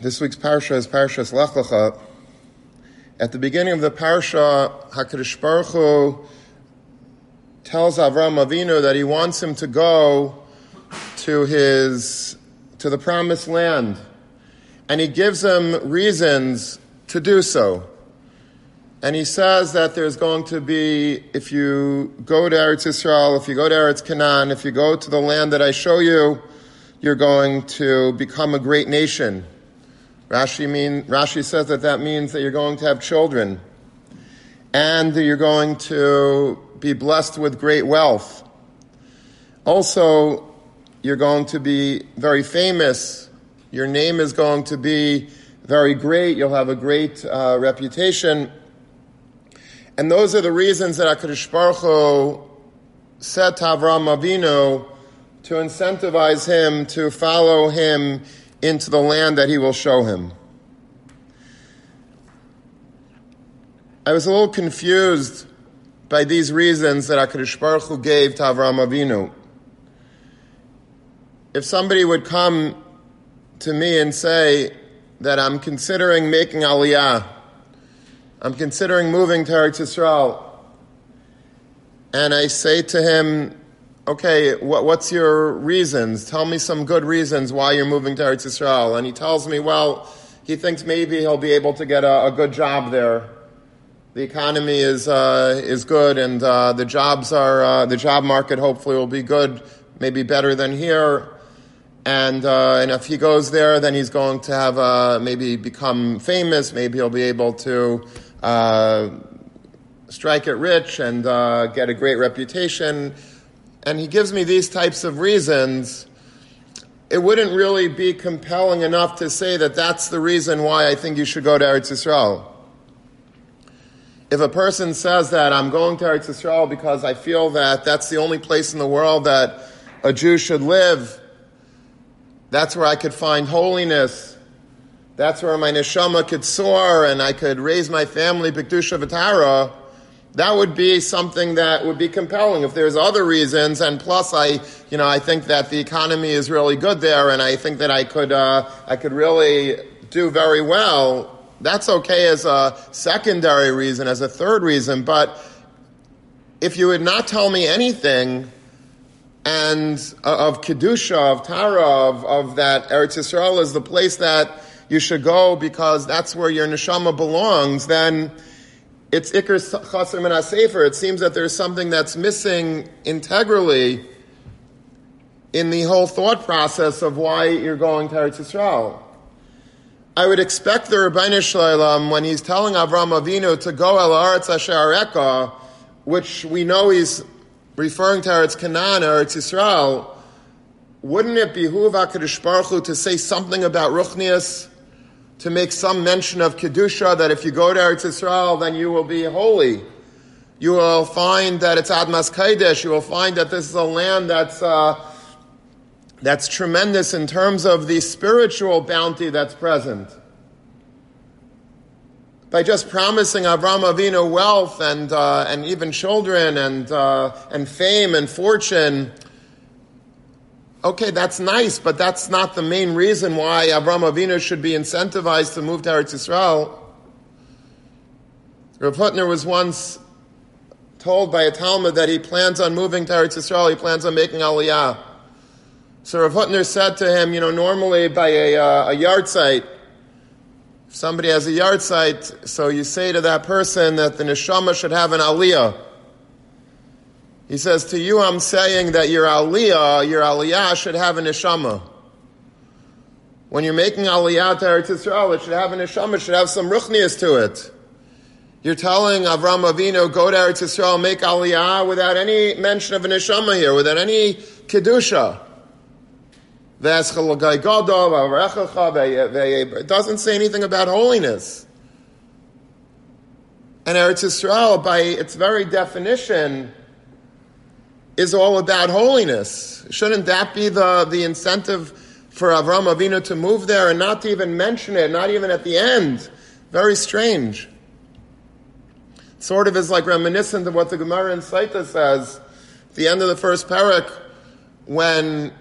This week's parsha is Parshas Lech Lecha. At the beginning of the parsha, Hakadosh Baruch Hu tells Avram Avinu that he wants him to go to his to the promised land, and he gives him reasons to do so. And he says that there's going to be, if you go to Eretz Israel, if you go to Eretz Canaan, if you go to the land that I show you, you're going to become a great nation. Rashi, mean, Rashi says that that means that you're going to have children and that you're going to be blessed with great wealth. Also, you're going to be very famous. Your name is going to be very great. You'll have a great uh, reputation. And those are the reasons that HaKadosh Baruch Hu said to Avram Avinu to incentivize him to follow him into the land that he will show him. I was a little confused by these reasons that HaKadosh Baruch Hu gave to Avram Avinu. If somebody would come to me and say that I'm considering making aliyah, I'm considering moving to Eretz Yisrael, and I say to him, okay, what, what's your reasons? Tell me some good reasons why you're moving to Eretz Yisrael. And he tells me, well, he thinks maybe he'll be able to get a, a good job there. The economy is uh, is good, and uh, the jobs are uh, the job market hopefully will be good, maybe better than here. And uh, and if he goes there, then he's going to have uh, maybe become famous. Maybe he'll be able to uh, strike it rich and get a great reputation and he gives me these types of reasons, it wouldn't really be compelling enough to say that that's the reason why I think you should go to Eretz Yisrael. If a person says that I'm going to Eretz Yisrael because I feel that that's the only place in the world that a Jew should live, that's where I could find holiness. That's where my neshama could soar and I could raise my family, Bikdusha Vitara that would be something that would be compelling. If there's other reasons, and plus, I, you know, I think that the economy is really good there, and I think that I could, uh, I could really do very well. That's okay as a secondary reason, as a third reason. But if you would not tell me anything, and uh, of kedusha, of tara, of, of that Eretz Yisrael is the place that you should go because that's where your neshama belongs, then it's Iker Chaser Min Sefer. It seems that there's something that's missing integrally in the whole thought process of why you're going to Eretz Yisrael. I would expect the Ribbono Shel Olam, when he's telling Avram Avinu to go El Aretz Asher which we know he's referring to Eretz Canaan, or Eretz Yisrael, wouldn't it behoove HaKadosh Baruch Hu to say something about Ruchnias to make some mention of Kedusha, that if you go to Eretz Yisrael, then you will be holy. You will find that it's Admas Kaidesh. You will find that this is a land that's, uh, that's tremendous in terms of the spiritual bounty that's present. By just promising Avram Avinu wealth and, uh, and even children and, uh, and fame and fortune, Okay, that's nice, but that's not the main reason why Avram Avinu should be incentivized to move to Eretz Yisrael. Rav Hutner was once told by a Talmud that he plans on moving to Eretz Yisrael, he plans on making Aliyah. So Rav Hutner said to him, you know, normally by a, uh, a yahrzeit, if somebody has a yard site, so you say to that person that the neshama should have an aliyah. He says, to you I'm saying that your aliyah, your aliyah should have a neshama. When you're making aliyah to Eretz Yisrael, it should have a neshama, it should have some ruchnias to it. You're telling Avram Avinu, go to Eretz Yisrael, make aliyah without any mention of a neshama here, without any kedusha. It doesn't say anything about holiness. And Eretz Yisrael, by its very definition, is all about holiness. Shouldn't that be the, the incentive for Avram Avinu to move there and not to even mention it, not even at the end? Very strange. Sort of is like reminiscent of what the Gemara in Saita says, at the end of the first parak, when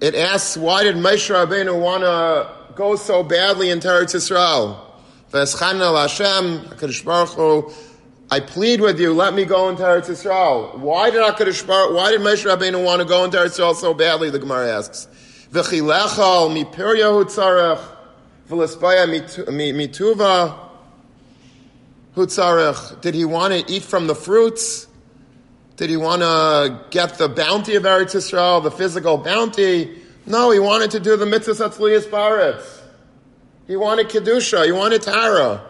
it asks, why did Moshe Rabbeinu want to go so badly in Teretz Yisrael. I plead with you, let me go into Eretz Yisrael. Why did HaKadosh Baruch, why did Moshe Rabbeinu want to go into Eretz Yisrael so badly, the Gemara asks. V'chilechal mipirya hutzarech, v'lespaya mituva hutzarech. Did he want to eat from the fruits? Did he want to get the bounty of Eretz Yisrael, the physical bounty? No, he wanted to do the mitzvah atzliyas baretz. He wanted kedusha. He wanted tara.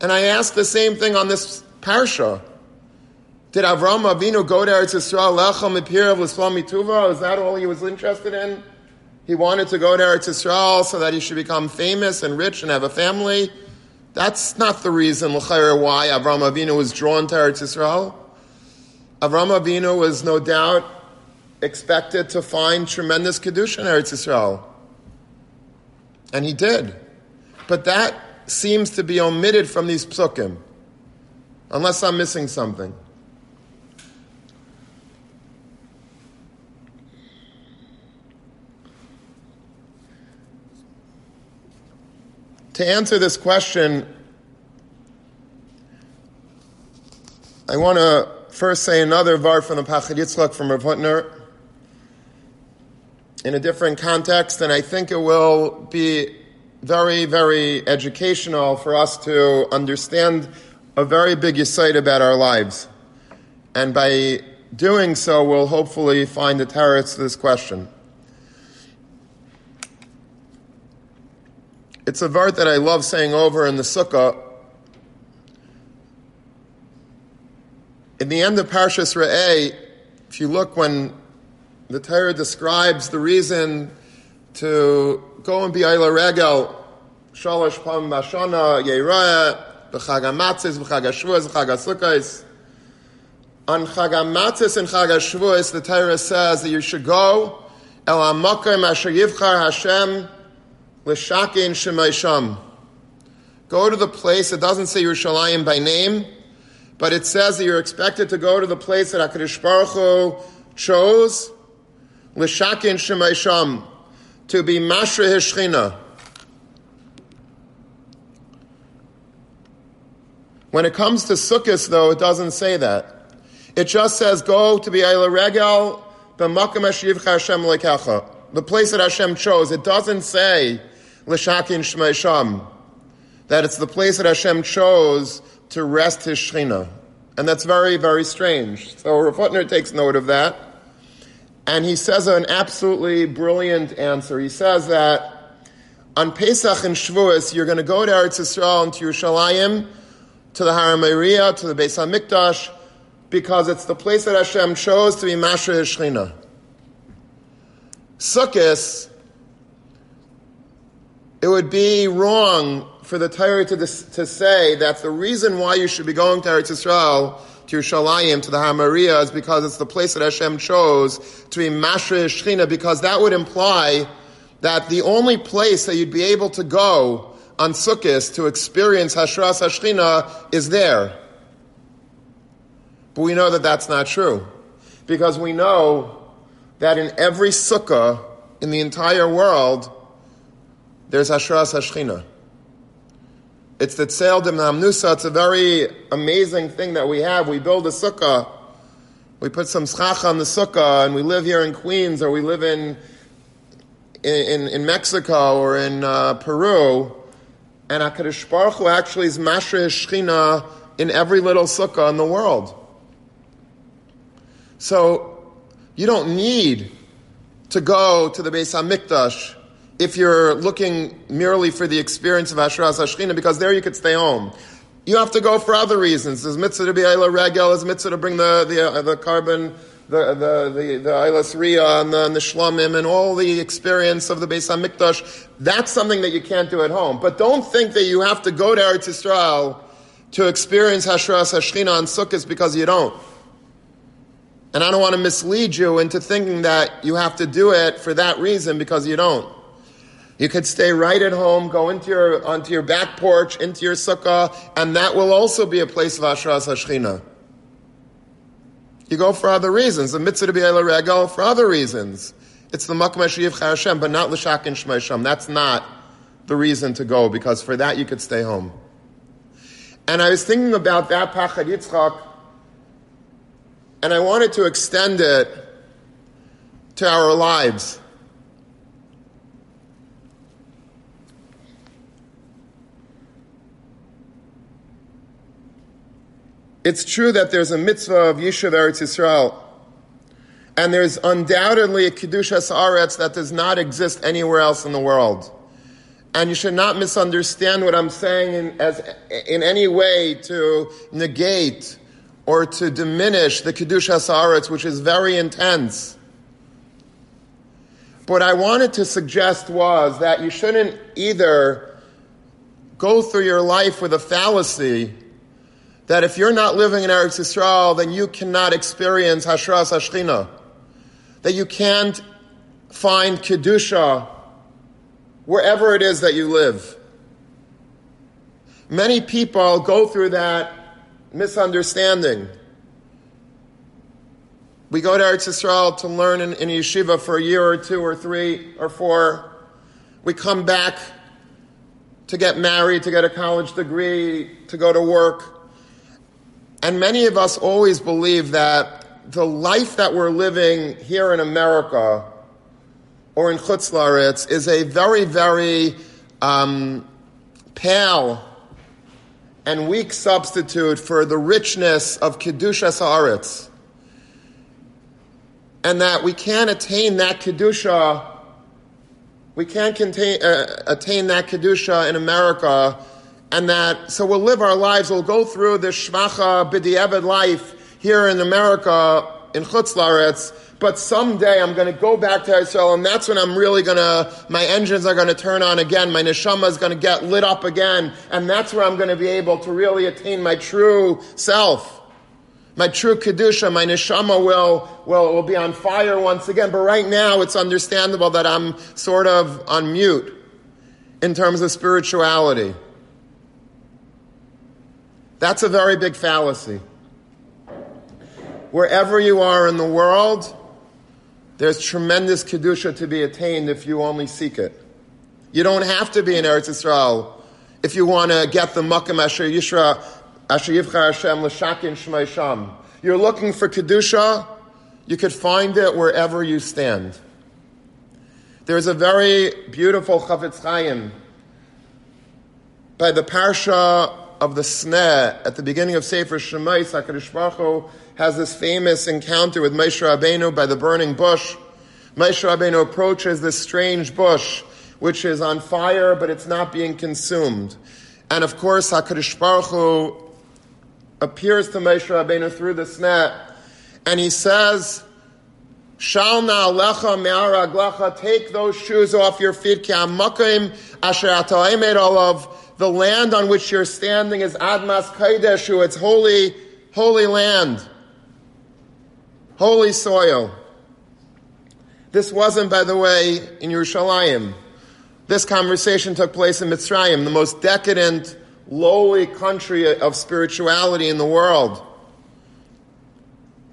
And I asked the same thing on this parsha. Did Avram Avinu go to Eretz Yisrael lechem of l'slam? Is that all he was interested in? He wanted to go to Eretz Yisrael so that he should become famous and rich and have a family. That's not the reason, why Avram Avinu was drawn to Eretz Yisrael. Avram Avinu was no doubt expected to find tremendous kedusha in Eretz Yisrael. And he did. But that seems to be omitted from these psukim, unless I'm missing something. To answer this question, I want to first say another var from the Pachad Yitzchak from Rav Hutner in a different context, and I think it will be very, very educational for us to understand a very big insight about our lives. And by doing so, we'll hopefully find the teretz to this question. It's a vart that I love saying over in the sukkah. In the end of Parshas Re'eh, if you look when the Torah describes the reason to go and be Ayla Regel, Shalosh Pam Bashana, Yeirah, B'chag HaMatzis, B'chag HaShavuos, B'chag. On Chag and Chag the Torah says that you should go El HaMakim Asher Yivchar Hashem L'Shakin Shemaisham. Go to the place, it doesn't say Yerushalayim by name, but it says that you're expected to go to the place that HaKadosh Baruch Hu chose, L'Shakin Shemaisham, to be Mashra Hishchina. When it comes to Sukkot, though, it doesn't say that. It just says, go to be Eila Regel. The place that Hashem chose. It doesn't say, l'shakin shmei sham. That it's the place that Hashem chose to rest his Shechina. And that's very, very strange. So Rav Hutner takes note of that. And he says an absolutely brilliant answer. He says that on Pesach and Shavuos, you're going to go to Eretz Yisrael and to Yerushalayim, to the Har HaMoriah, to the Beis HaMikdash, because it's the place that Hashem chose to be Mashra Shechina. Sukkot, it would be wrong for the Torah to, to say that the reason why you should be going to Eretz Yisrael, to Yerushalayim, to the Hamaria, is because it's the place that Hashem chose to be Mashra Shechina, because that would imply that the only place that you'd be able to go on Sukkot to experience Hashras Hashchina is there. But we know that that's not true. Because we know that in every sukkah in the entire world, there's Hashras Hashchina. It's the Tzel de Namnusa. It's a very amazing thing that we have. We build a sukkah. We put some schach on the sukkah, and we live here in Queens, or we live in in, in Mexico or in uh, Peru and HaKadosh Baruch Hu actually is Mashra Shechina in every little sukkah in the world. So you don't need to go to the Beis HaMikdash if you're looking merely for the experience of Ashras Hashchina, because there you could stay home. You have to go for other reasons. There's mitzvah to be Ayla Regel, there's mitzvah to bring the, the, uh, the korban the the the the Ria and the, and the Shlamim and all the experience of the Beis Hamikdash. That's something that you can't do at home. But don't think that you have to go to Eretz Yisrael to experience Hashras Hashchina on Sukkot because you don't. And I don't want to mislead you into thinking that you have to do it for that reason because you don't. You could stay right at home, go into your onto your back porch, into your sukkah, and that will also be a place of Hashras Hashchina. You go for other reasons. The mitzvah to be Regel for other reasons. It's the Makom Asher Hashem, but not L'Shakin Shmei That's not the reason to go, because for that you could stay home. And I was thinking about that Pachad Yitzchak, and I wanted to extend it to our lives. It's true that there's a mitzvah of Yishuv Eretz Yisrael, and there's undoubtedly a Kedushas Aretz that does not exist anywhere else in the world. And you should not misunderstand what I'm saying in, as, in any way to negate or to diminish the Kedushas Aretz, which is very intense. What I wanted to suggest was that you shouldn't either go through your life with a fallacy that if you're not living in Eretz Yisrael, then you cannot experience Hashras Hashchina. That you can't find Kedusha wherever it is that you live. Many people go through that misunderstanding. We go to Eretz Yisrael to learn in, in yeshiva for a year or two or three or four. We come back to get married, to get a college degree, to go to work. And many of us always believe that the life that we're living here in America or in Chutz Laretz is a very, very um, pale and weak substitute for the richness of Kedushas Haaretz. And that we can't attain that Kedusha, we can't contain, uh, attain that Kedusha in America and that so we'll live our lives. We'll go through this shvacha b'diavad life here in America in Chutz Laretz, but someday I'm going to go back to Israel, and that's when I'm really going to, my engines are going to turn on again, my neshama is going to get lit up again, and that's where I'm going to be able to really attain my true self. My true kedusha, my neshama will, will, will be on fire once again. But right now, it's understandable that I'm sort of on mute in terms of spirituality. That's a very big fallacy. Wherever you are in the world, there's tremendous kedusha to be attained if you only seek it. You don't have to be in Eretz Yisrael if you want to get the makam asher yishra asher yivcha Hashem l'shakin shmei sham. You're looking for kedusha, you could find it wherever you stand. There's a very beautiful Chafetz Chaim by the parsha of the sneh at the beginning of Sefer Shemais, HaKadosh Baruch has this famous encounter with Moshe Rabbeinu by the burning bush. Moshe Rabbeinu approaches this strange bush, which is on fire, but it's not being consumed. And of course, HaKadosh Baruch Hu appears to Moshe Rabbeinu through the sneh, and he says, Shalna alecha me'araglecha, take those shoes off your feet, ki amakim asher olav, the land on which you're standing is Admas Kaideshu. It's holy, holy land. Holy soil. This wasn't, by the way, in Yerushalayim. This conversation took place in Mitzrayim, the most decadent, lowly country of spirituality in the world.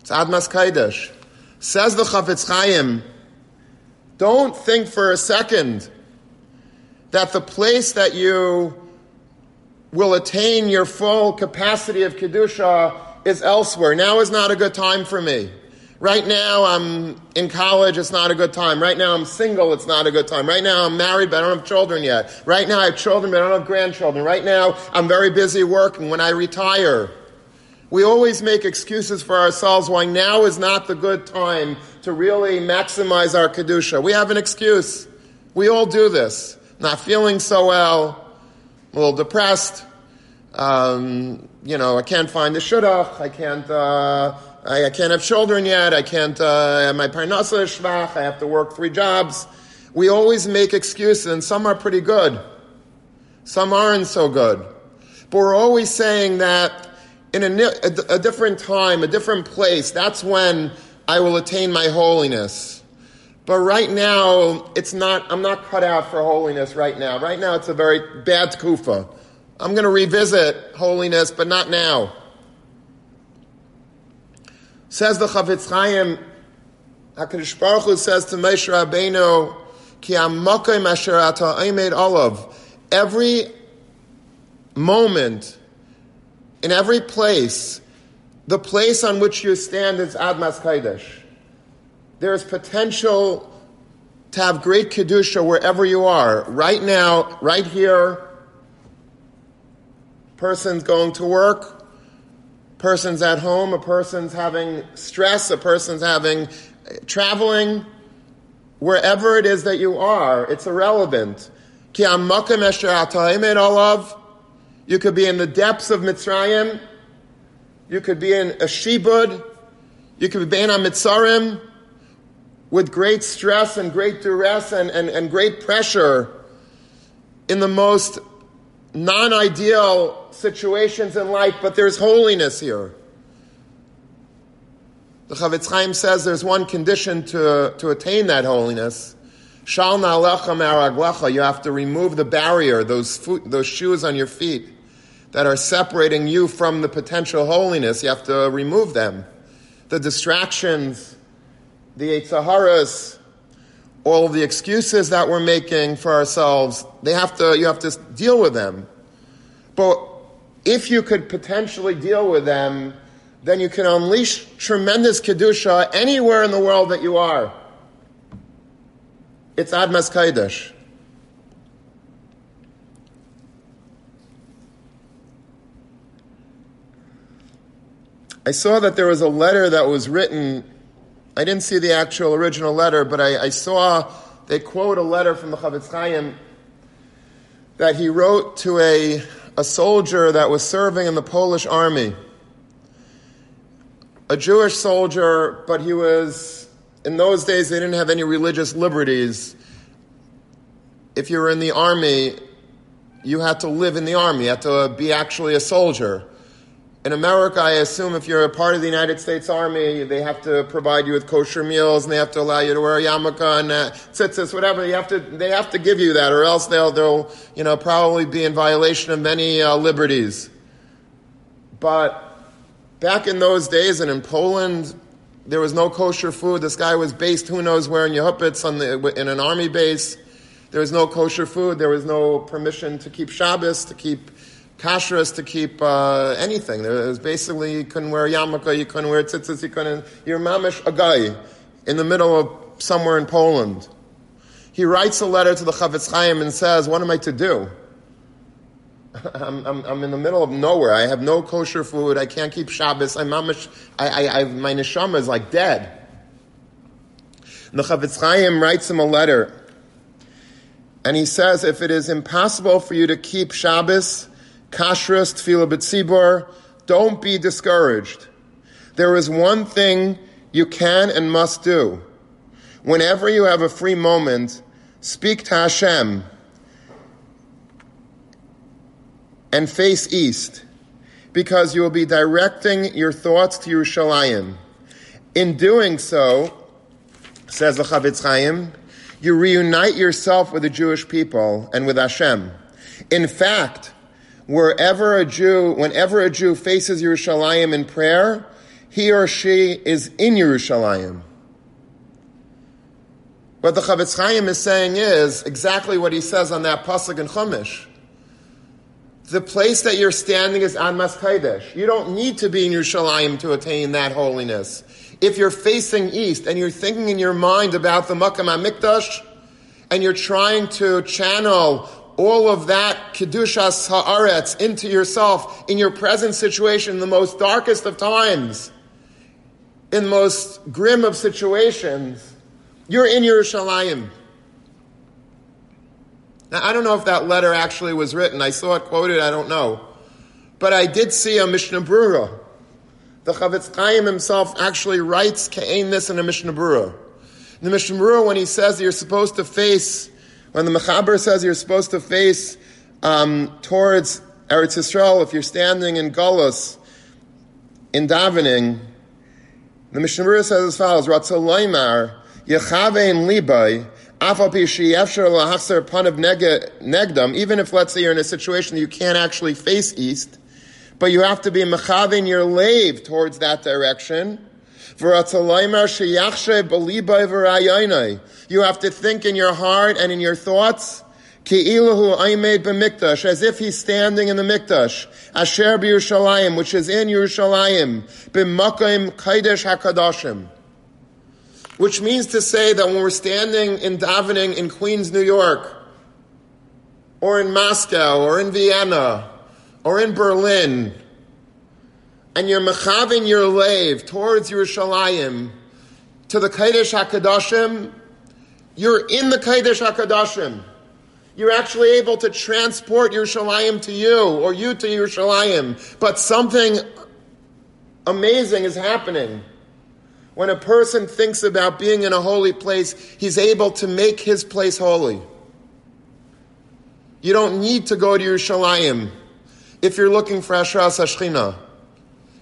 It's Admas Kaidesh. Says the Chafetz Chaim, don't think for a second that the place that you will attain your full capacity of Kedusha is elsewhere. Now is not a good time for me. Right now I'm in college, it's not a good time. Right now I'm single, it's not a good time. Right now I'm married, but I don't have children yet. Right now I have children, but I don't have grandchildren. Right now I'm very busy working when I retire. We always make excuses for ourselves why now is not the good time to really maximize our Kedusha. We have an excuse. We all do this. Not feeling so well, a little depressed. Um, you know, I can't find the shidduch. I can't. Uh, I, I, can't have children yet. I can't. Uh, my parnasa is shvach. I have to work three jobs. We always make excuses, and some are pretty good. Some aren't so good. But we're always saying that in a, a, a different time, a different place, that's when I will attain my holiness. But right now, it's not, I'm not cut out for holiness right now. Right now, it's a very bad kufa. I'm going to revisit holiness, but not now. Says the Chafetz Chaim, HaKadosh Baruch Hu says to Moshe Rabbeinu, Ki amokim asher ata aimed olav. Every moment, in every place, the place on which you stand is Admas Kaidesh. There is potential to have great Kedusha wherever you are. Right now, right here, person's going to work, person's at home, a person's having stress, a person's having uh, traveling, wherever it is that you are, it's irrelevant. You could be in the depths of Mitzrayim. You could be in a shibud. You could be in a Mitzarim with great stress and great duress and, and, and great pressure in the most non ideal situations in life, but there's holiness here. The Chafetz Chaim says there's one condition to, to attain that holiness. Shal You have to remove the barrier, those, foot, those shoes on your feet that are separating you from the potential holiness. You have to remove them. The distractions, the Eitzaharas, all the excuses that we're making for ourselves, they have to, you have to deal with them. But if you could potentially deal with them, then you can unleash tremendous Kedusha anywhere in the world that you are. It's Admas Kaidesh. I saw that there was a letter that was written. I didn't see the actual original letter, but I, I saw they quote a letter from the Chafetz Chaim that he wrote to a, a soldier that was serving in the Polish army a Jewish soldier, but he was, in those days, they didn't have any religious liberties. If you were in the army, you had to live in the army, you had to be actually a soldier. In America, I assume if you're a part of the United States Army, they have to provide you with kosher meals and they have to allow you to wear a yarmulke and uh, tzitzis, whatever. You have to, they have to give you that, or else they'll, they'll, you know, probably be in violation of many uh, liberties. But Back in those days and in Poland, there was no kosher food. This guy was based who knows where in Yehupitz on the, in an army base. There was no kosher food. There was no permission to keep Shabbos, to keep kashrus, to keep uh, anything. There was basically you couldn't wear yarmulke, you couldn't wear tzitzis, you couldn't. You're mamish a guy in the middle of somewhere in Poland. He writes a letter to the Chafetz Chaim and says, "What am I to do?" I'm, I'm, I'm, in the middle of nowhere. I have no kosher food. I can't keep Shabbos. I'm mamish, I, I, I, my neshama is like dead. And the Chafetz Chaim writes him a letter, and he says, if it is impossible for you to keep Shabbos, kashrus, tefillah b'tzibor, don't be discouraged. There is one thing you can and must do. Whenever you have a free moment, speak to Hashem and face east, because you will be directing your thoughts to Yerushalayim. In doing so, says the Chafetz Chaim, you reunite yourself with the Jewish people and with Hashem. In fact, wherever a Jew, whenever a Jew faces Yerushalayim in prayer, he or she is in Yerushalayim. What the Chafetz Chaim is saying is exactly what he says on that pasuk in Chumash the place that you're standing is Admas Kaidesh. You don't need to be in Yerushalayim to attain that holiness. If you're facing east and you're thinking in your mind about the Makam HaMikdash, and you're trying to channel all of that Kedushas Haaretz into yourself in your present situation, in the most darkest of times, in the most grim of situations, you're in Yerushalayim. Now, I don't know if that letter actually was written. I saw it quoted, I don't know. But I did see a Mishnah Brura. The Chafetz Chaim himself actually writes Ka'ain this in a Mishnah Brura. The Mishnah Brura, when he says you're supposed to face, when the Mechaber says you're supposed to face um, towards Eretz Yisrael, if you're standing in Golos, in davening, the Mishnah says as follows, Ratzal Loimar, Yechavein Libai, even if, let's say, you're in a situation that you can't actually face east, but you have to be mechavin your lave towards that direction. You have to think in your heart and in your thoughts as if he's standing in the mikdash, asher b'Yerushalayim, which is in Yerushalayim, b'makim kaidesh hakadashim. Which means to say that when we're standing in davening in Queens, New York, or in Moscow, or in Vienna, or in Berlin, and you're mechavin your lave towards Yerushalayim, to the Kaidesh HaKadoshim, you're in the Kaidesh HaKadoshim. You're actually able to transport Yerushalayim to you, or you to Yerushalayim. But something amazing is happening. When a person thinks about being in a holy place, he's able to make his place holy. You don't need to go to Yerushalayim if you're looking for Ashras Hashchina.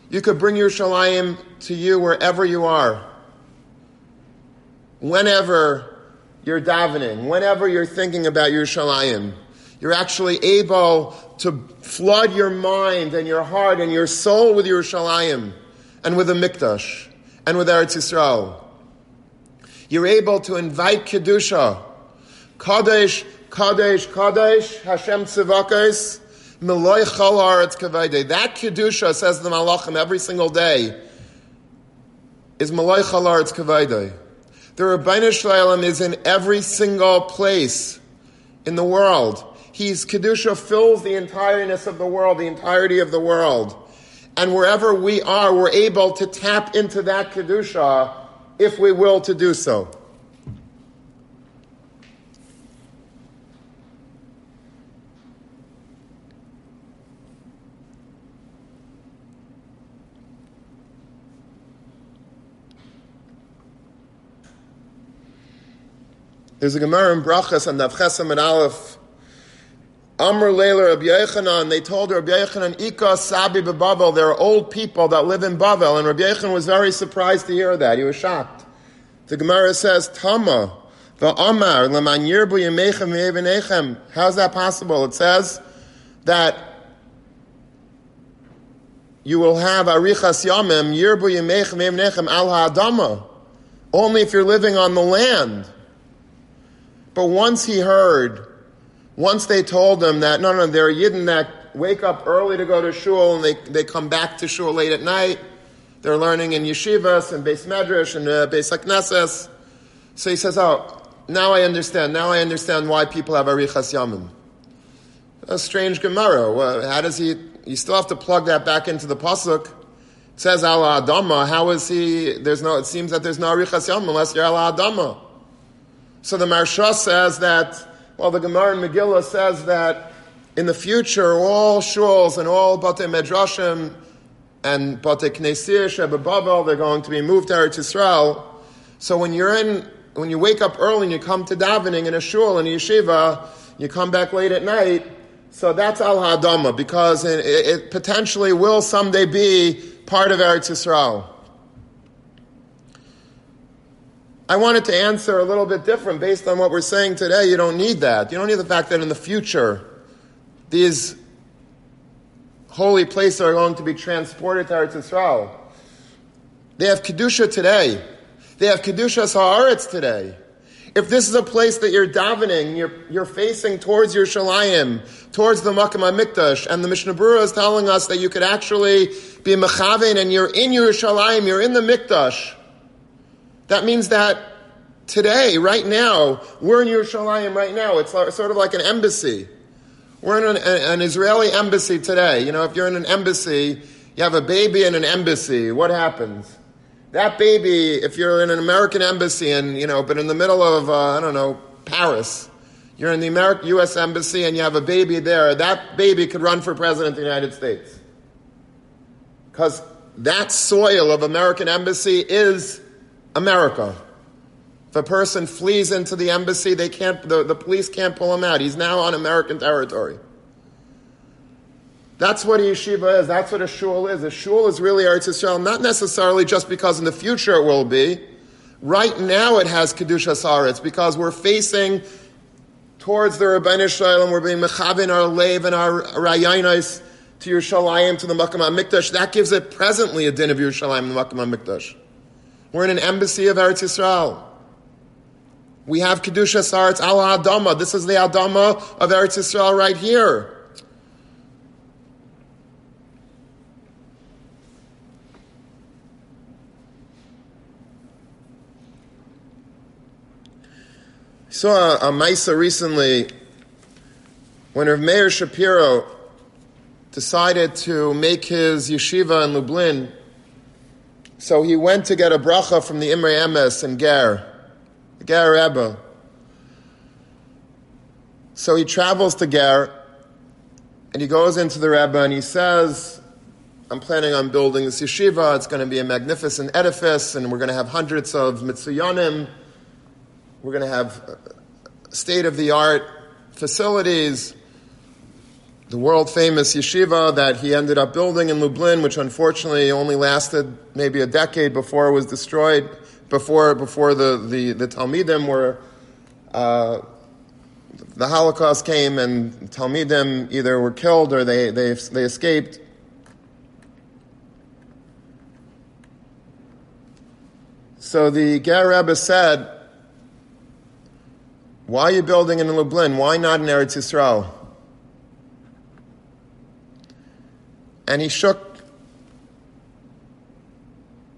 You could bring your Yerushalayim to you wherever you are. Whenever you're davening, whenever you're thinking about your Yerushalayim, you're actually able to flood your mind and your heart and your soul with your Yerushalayim and with the Mikdash and with Eretz Yisrael. You're able to invite Kedusha, Kadesh, Kadesh, Kadesh, Hashem Tzivakos, that kedusha says the Malachim every single day is Malay Chalaretz Kavayde. The Ribbono Shel Olam is in every single place in the world. He's kedusha fills the entireness of the world, the entirety of the world, and wherever we are, we're able to tap into that kedusha if we will to do so. There's a Gemara in Brachas and Navchesam and Aleph. Amr Leila Rabbi Yechanan, they told Rabbi Yechanan, Ika Sabi Bavel, there are old people that live in Bavel, and Rabbi Yechanan was very surprised to hear that. He was shocked. The Gemara says, Tama, the Amar, Leman Yirbu Yemechem Yevenechem. How's that possible? It says that you will have Arichas Yamim, Yirbu Yemechem Yevenechem Al Ha'adama. Only if you're living on the land. But once he heard, once they told him that, no, no, they're Yidden that wake up early to go to shul and they, they come back to shul late at night. They're learning in yeshivas and Beis Medrash and uh, Beis HaKnesses. So he says, oh, now I understand. Now I understand why people have Arichas Yamim. A strange Gemara. How does he, you still have to plug that back into the Pasuk. It says Allah Adama. How is he, there's no, it seems that there's no Arichas Yamim unless you're Allah Adama. So the Maharsha says that, well, the Gemara in Megillah says that in the future, all shuls and all Bate Medrashim and Bate Knesir Shebebavel, they're going to be moved to Eretz Yisrael. So when you're in, when you wake up early and you come to davening in a shul in a yeshiva, you come back late at night, so that's al hadama because it, it potentially will someday be part of Eretz Yisrael. I wanted to answer a little bit different based on what we're saying today. You don't need that. You don't need the fact that in the future, these holy places are going to be transported to Eretz Yisrael. They have Kedusha today. They have Kedusha Sa'aretz today. If this is a place that you're davening, you're, you're facing towards Yerushalayim, towards the Makam HaMikdash, and the Mishnah Berurah is telling us that you could actually be Mechaven and you're in Yerushalayim, you're in the Mikdash, that means that today, right now, we're in Yerushalayim right now. It's sort of like an embassy. We're in an, an, Israeli embassy today. You know, if you're in an embassy, you have a baby in an embassy, what happens? That baby, if you're in an American embassy and, you know, but in the middle of, uh, I don't know, Paris, you're in the U.S. embassy and you have a baby there, that baby could run for president of the United States. Because that soil of American embassy is America. If a person flees into the embassy, they can't, the, the police can't pull him out. He's now on American territory. That's what a yeshiva is. That's what a shul is. A shul is really Eretz Yisrael, not necessarily just because in the future it will be. Right now it has Kedusha Saretz because we're facing towards the Ribbono Shel Olam, we're being mechavin our lev and our rayainis to Yerushalayim, to the Makam HaMikdash. That gives it presently a din of Yerushalayim, and the Makam HaMikdash. We're in an embassy of Eretz Yisrael. We have Kedusha Saretz al Adama. This is the Adama of Eretz Yisrael right here. saw a, a recently when Rav Meir Shapiro decided to make his yeshiva in Lublin. So he went to get a bracha from the Imre Emes in Ger, the Ger Rebbe. So he travels to Ger and he goes into the Rebbe and he says, I'm planning on building this yeshiva. It's going to be a magnificent edifice and we're going to have hundreds of mitzuyanim we're going to have uh, state of the art facilities. The world famous yeshiva that he ended up building in Lublin, which unfortunately only lasted maybe a decade before it was destroyed, before, before the, the, the Talmidim were, uh, the Holocaust came and Talmidim either were killed or they, they, they escaped. So the Ger Rebbe said, why are you building in Lublin? Why not in Eretz Yisrael? And he shook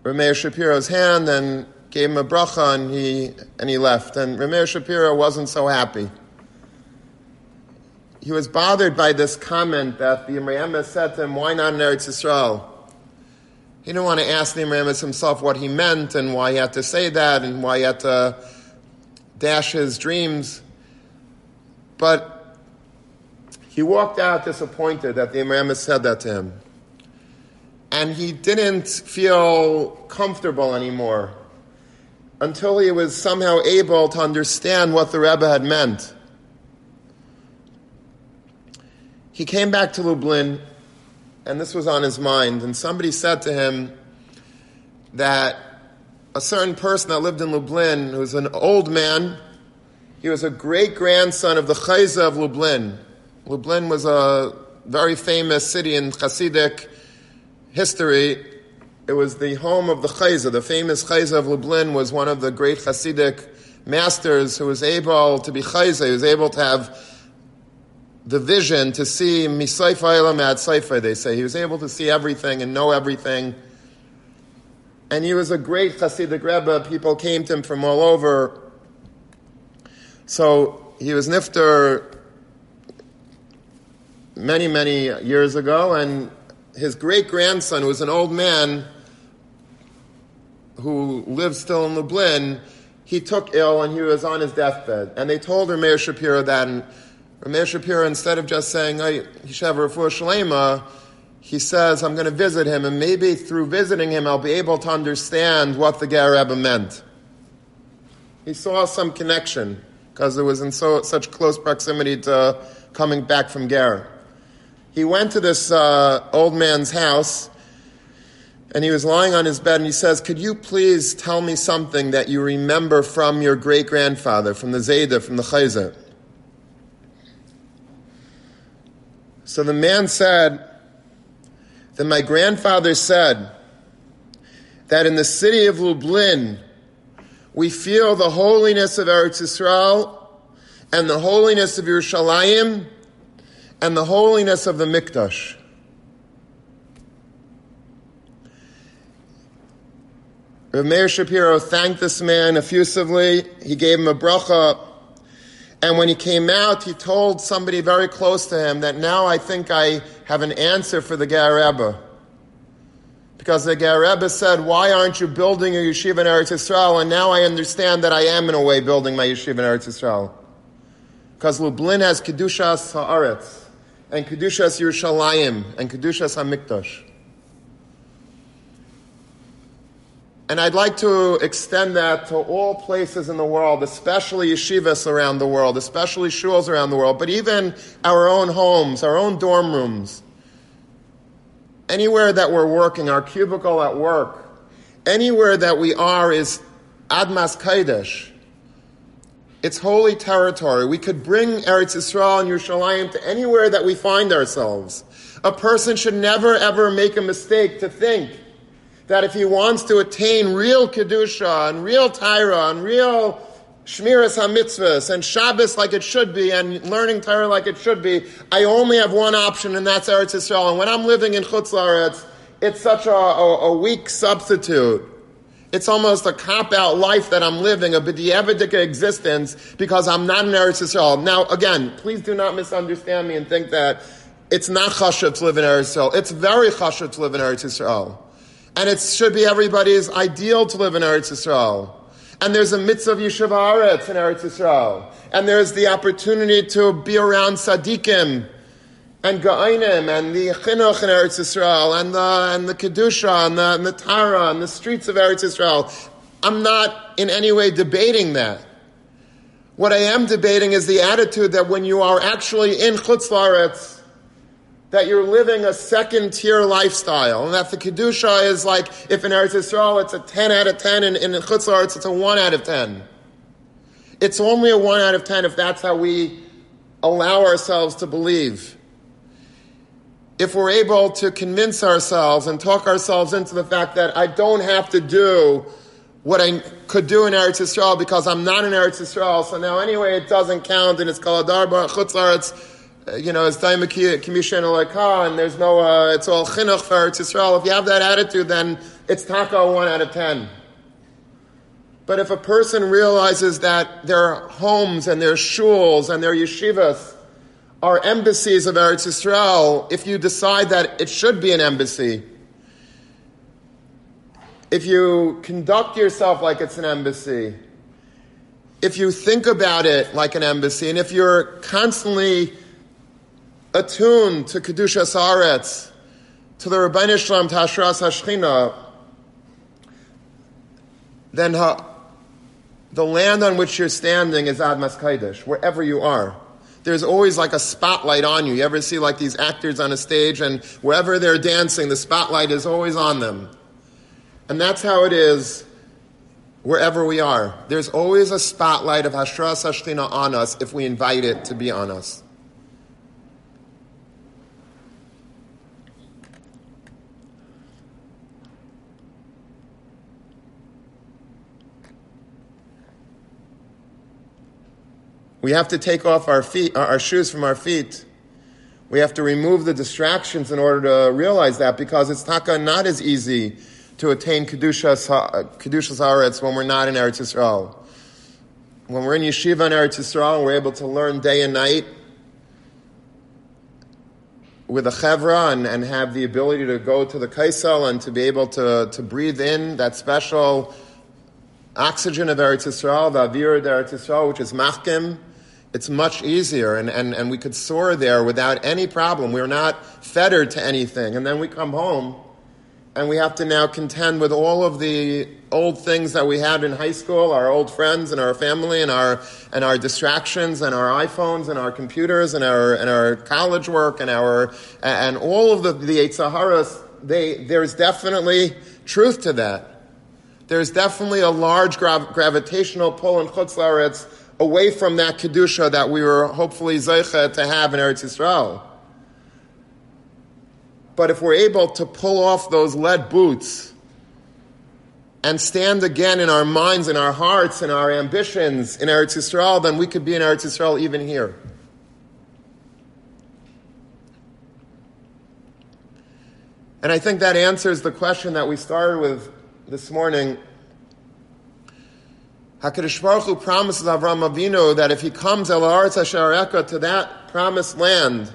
Rameir Shapiro's hand and gave him a bracha and he, and he left. And Rameir Shapiro wasn't so happy. He was bothered by this comment that the Imre said to him, why not in Eretz Yisrael? He didn't want to ask the Imre himself what he meant and why he had to say that and why he had to dash his dreams. But he walked out disappointed that the Imre had said that to him. And he didn't feel comfortable anymore until he was somehow able to understand what the Rebbe had meant. He came back to Lublin, and this was on his mind, and somebody said to him that a certain person that lived in Lublin who was an old man. He was a great grandson of the Chayza of Lublin. Lublin was a very famous city in Hasidic history. It was the home of the Chayza. The famous Chayza of Lublin was one of the great Hasidic masters who was able to be Chayza. He was able to have the vision to see Misaifa Elam Saifa, they say. He was able to see everything and know everything. And he was a great Hasidic Rebbe. People came to him from all over. So he was Nifter many, many years ago, and his great grandson, who was an old man who lived still in Lublin, he took ill and he was on his deathbed. And they told Rameir Shapiro that, and Rameir Shapiro, instead of just saying, he should have a Shalema, he says, I'm going to visit him, and maybe through visiting him, I'll be able to understand what the Ger Rebbe meant. He saw some connection because it was in so, such close proximity to coming back from Ger. He went to this uh, old man's house, and he was lying on his bed, and he says, Could you please tell me something that you remember from your great grandfather, from the Zayda, from the Chayzer? So the man said, that my grandfather said that in the city of Lublin, we feel the holiness of Eretz Yisrael and the holiness of Yerushalayim and the holiness of the Mikdash. Rav Meir Shapiro thanked this man effusively. He gave him a bracha. And when he came out, he told somebody very close to him that now I think I have an answer for the Ger Rebbe. Because the Ger Rebbe said, why aren't you building a yeshiva in Eretz Yisrael? And now I understand that I am in a way building my yeshiva in Eretz Yisrael. Because Lublin has Kedushas Haaretz, and Kedushas Yerushalayim, and Kedushas HaMikdash. And I'd like to extend that to all places in the world, especially yeshivas around the world, especially shuls around the world, but even our own homes, our own dorm rooms. Anywhere that we're working, our cubicle at work, anywhere that we are is Admas Kaidesh. It's holy territory. We could bring Eretz Yisrael and Yerushalayim to anywhere that we find ourselves. A person should never ever make a mistake to think that if he wants to attain real Kedusha and real Tyra and real Shmiras HaMitzvahs and Shabbos like it should be and learning Torah like it should be, I only have one option and that's Eretz Yisrael. And when I'm living in Chutz Laretz, it's such a, a, a weak substitute. It's almost a cop-out life that I'm living, a b'di'evidik existence, because I'm not in Eretz Yisrael. Now, again, please do not misunderstand me and think that it's not chashuv to live in Eretz Yisrael. It's very chashuv to live in Eretz Yisrael. And it should be everybody's ideal to live in Eretz Yisrael. And there's a mitzvah of Yeshiva Aretz in Eretz Yisrael. And there's the opportunity to be around Tzaddikim and Ga'ainim and the Chinuch in Eretz Yisrael and the, and the Kedusha and the, and the Tara and the streets of Eretz Yisrael. I'm not in any way debating that. What I am debating is the attitude that when you are actually in Chutz Laretz, that you're living a second tier lifestyle, and that the kedusha is like if in Eretz Yisrael it's a ten out of ten, and in Chutz Laretz it's a one out of ten. It's only a one out of ten if that's how we allow ourselves to believe. If we're able to convince ourselves and talk ourselves into the fact that I don't have to do what I could do in Eretz Yisrael because I'm not in Eretz Yisrael, so now anyway it doesn't count, and it's Kaladarba Chutz Laretz uh, you know, it's time commission and there's no, uh, it's all chinuch for Eretz Yisrael. If you have that attitude, then it's taka one out of ten. But if a person realizes that their homes and their shuls and their yeshivas are embassies of Eretz Yisrael, if you decide that it should be an embassy, if you conduct yourself like it's an embassy, if you think about it like an embassy, and if you're constantly attuned to Kedushas Haaretz, to the Rabbeinu Shalom Hashras Hashchina, then ha, the land on which you're standing is Admas Kaidish, wherever you are. There's always like a spotlight on you. You ever see like these actors on a stage and wherever they're dancing, the spotlight is always on them. And that's how it is wherever we are. There's always a spotlight of Hashras Hashchina on us if we invite it to be on us. We have to take off our feet, uh, our shoes from our feet. We have to remove the distractions in order to realize that because it's taka not as easy to attain Kedushas, Kedushas Haaretz when we're not in Eretz Yisrael. When we're in Yeshiva in Eretz Yisrael, we're able to learn day and night with a chevra and, and have the ability to go to the kaisel and to be able to, to breathe in that special oxygen of Eretz Yisrael, the avir of Eretz Yisrael, which is machkim, it's much easier and, and, and we could soar there without any problem. We're not fettered to anything. And then we come home and we have to now contend with all of the old things that we had in high school, our old friends and our family and our, and our distractions and our iPhones and our computers and our, and our college work and our, and all of the, the Yetzer Haras, they, there's definitely truth to that. There's definitely a large grav- gravitational pull in Chutz away from that kedusha that we were hopefully zeicha to have in Eretz Yisrael. But if we're able to pull off those lead boots and stand again in our minds, in our hearts, in our ambitions in Eretz Yisrael, then we could be in Eretz Yisrael even here. And I think that answers the question that we started with this morning HaKadosh Baruch Hu promises Avram Avinu that if he comes El Aretz to that promised land,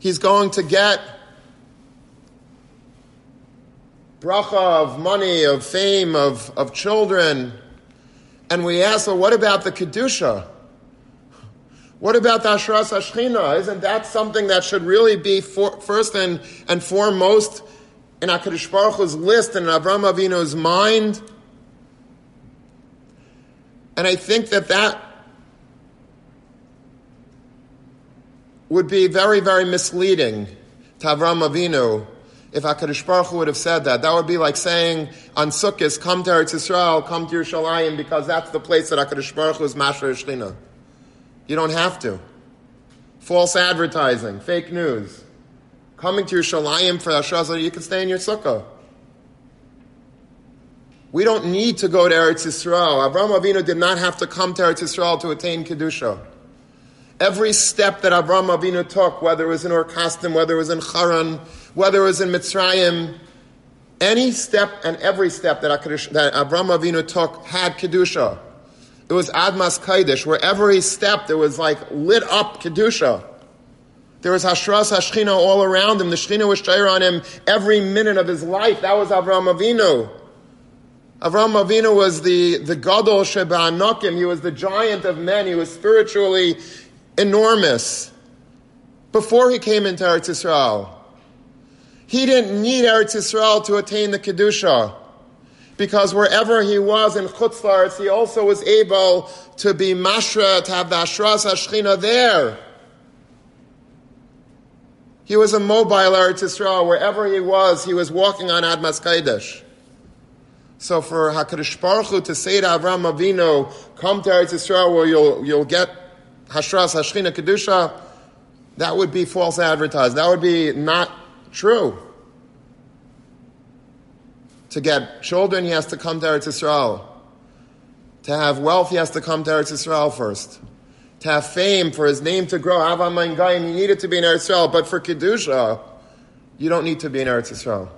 he's going to get bracha of money, of fame, of, of children. And we ask, well, what about the Kedusha? What about the Ashras Ashchina? Isn't that something that should really be for, first and, and foremost in HaKadosh Baruch Hu's list and in Avram Avinu's mind? And I think that that would be very, very misleading to Avram Avinu if HaKadosh Baruch Hu would have said that. That would be like saying on Sukkot, come to Eretz Yisrael, come to Yerushalayim, because that's the place that HaKadosh Baruch Hu is Masher Shechina. You don't have to. False advertising, fake news. Coming to Yerushalayim for Hashrazah, you can stay in your sukkah. We don't need to go to Eretz Yisrael. Avraham Avinu did not have to come to Eretz Yisrael to attain Kedusha. Every step that Avraham Avinu took, whether it was in Ur Kasdim, whether it was in Haran, whether it was in Mitzrayim, any step and every step that, that Avraham Avinu took had Kedusha. It was Admas Kaidish. Wherever he stepped, it was like lit up Kedusha. There was Hashras Hashchina all around him. The Shechina was shayr on him every minute of his life. That was Avraham Avinu. Avraham Avinu was the, the Gadol Sheba Anakim. He was the giant of men. He was spiritually enormous before he came into Eretz Yisrael. He didn't need Eretz Yisrael to attain the Kedusha. Because wherever he was in Chutzlaritz, he also was able to be mashra, to have the Ashras Hashchina there. He was a mobile Eretz Yisrael. Wherever he was, he was walking on Admas Kaidesh. So for HaKadosh Baruch Hu to say to Avram Avinu, come to Eretz Yisrael where you'll, you'll get Hashras Hashchina Kedusha, that would be false advertised. That would be not true. To get children, he has to come to Eretz Yisrael. To have wealth, he has to come to Eretz Yisrael first. To have fame, for his name to grow, Avamayim Gayim, you need it to be in Eretz Yisrael. But for Kedusha, you don't need to be in Eretz Yisrael.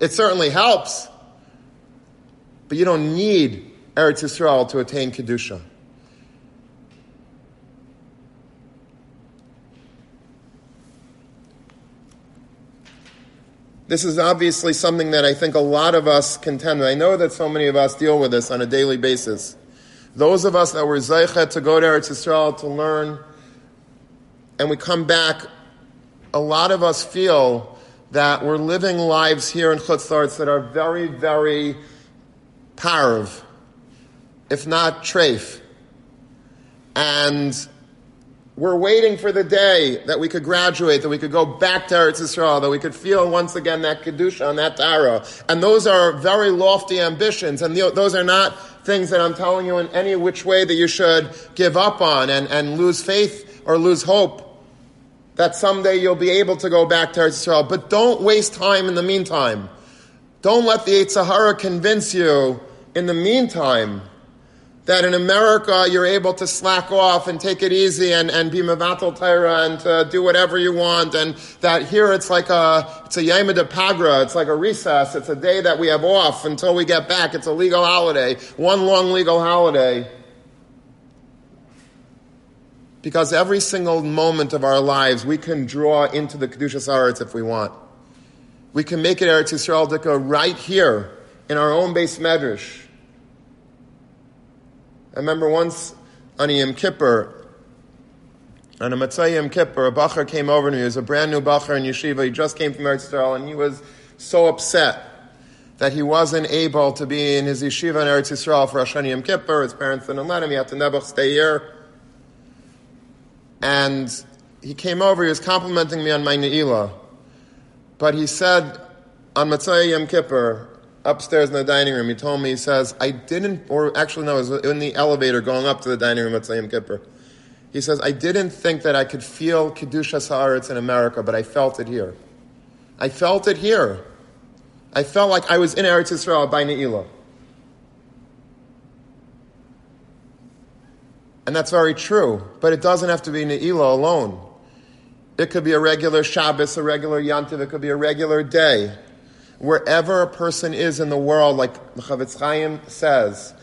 It certainly helps, but you don't need Eretz Yisrael to attain Kedusha. This is obviously something that I think a lot of us contend with. I know that so many of us deal with this on a daily basis. Those of us that were Zeichet to go to Eretz Yisrael to learn, and we come back, a lot of us feel that we're living lives here in Chutzlarts that are very, very parv, if not treif. And we're waiting for the day that we could graduate, that we could go back to Eretz Yisrael, that we could feel once again that Kedusha on that Tara. And those are very lofty ambitions, and those are not things that I'm telling you in any which way that you should give up on and, and lose faith or lose hope that someday you'll be able to go back to Eretz Yisrael. But don't waste time in the meantime. Don't let the Yetzer Hara convince you in the meantime that in America you're able to slack off and take it easy and, and be mevatel Torah and uh, do whatever you want, and that here it's like a it's a yom de pagra, it's like a recess, it's a day that we have off until we get back. It's a legal holiday, one long legal holiday. Because every single moment of our lives we can draw into the Kedushas Haaretz if we want. We can make it Eretz Yisrael Dika right here in our own beis medrash. I remember once on Yom Kippur, on a Motzei Yom Kippur, a Bacher came over to me. He was a brand new Bacher in Yeshiva. He just came from Eretz Yisrael, and he was so upset that he wasn't able to be in his yeshiva in Eretz Yisrael for Rosh Yom Kippur. His parents didn't let him. He had to never stay here. And he came over. He was complimenting me on my Ne'ilah. But he said on Motzei Yom Kippur, upstairs in the dining room. He told me, he says, I didn't, or actually, no, it was in the elevator going up to the dining room at Sayyim Kippur. He says, I didn't think that I could feel Kedushas Haaretz in America, but I felt it here. I felt it here. I felt like I was in Eretz Yisrael by Ne'ilah. And that's very true, but it doesn't have to be Ne'ilah alone. It could be a regular Shabbos, a regular Yantiv, it could be a regular day wherever a person is in the world, like the Chofetz Chaim says,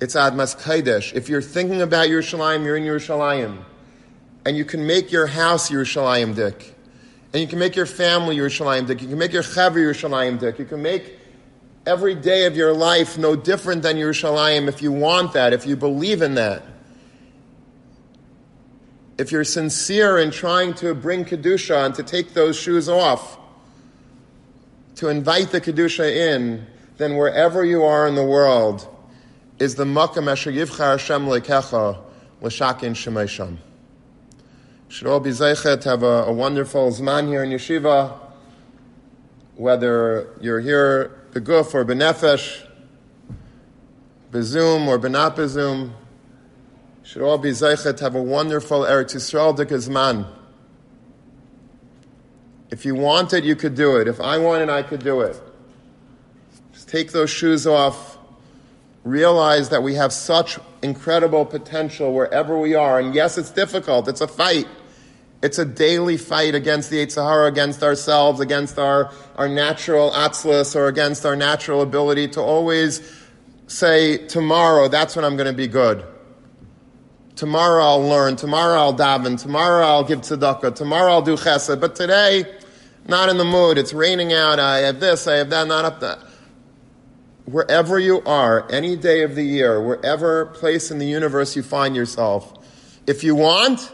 it's Admas Kaidesh. If you're thinking about Yerushalayim, you're in Yerushalayim. And you can make your house Yerushalayim dik. And you can make your family Yerushalayim dik. You can make your chaver Yerushalayim dik. You can make every day of your life no different than Yerushalayim if you want that, if you believe in that. If you're sincere in trying to bring Kedusha and to take those shoes off, to invite the Kedusha in, then wherever you are in the world is the Makam Asher Yivchar Hashem Lekecha L'Shakin Shemesham. Should all be zeichet have a, a, wonderful Zman here in Yeshiva, whether you're here beguf or benefesh, bezoom or benat bezoom. Should all be zeichet have a wonderful Eretz Yisrael Dikazman. If you want it, you could do it. If I want it, I could do it. Just take those shoes off realize that we have such incredible potential wherever we are. And yes, it's difficult. It's a fight. It's a daily fight against the Yetzer Hara, against ourselves, against our, our natural atzlus, or against our natural ability to always say, tomorrow, that's when I'm going to be good. Tomorrow I'll learn. Tomorrow I'll daven. Tomorrow I'll give tzedakah. Tomorrow I'll do chesed. But today, not in the mood. It's raining out. I have this. I have that. Not up that. Wherever you are, any day of the year, wherever place in the universe you find yourself, if you want,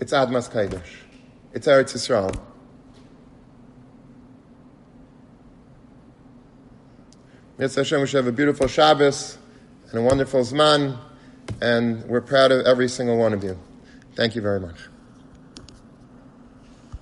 it's Admas Kaidosh. It's Eretz Yisrael. Mitzvah Hashem, we should have a beautiful Shabbos and a wonderful Zman, and we're proud of every single one of you. Thank you very much.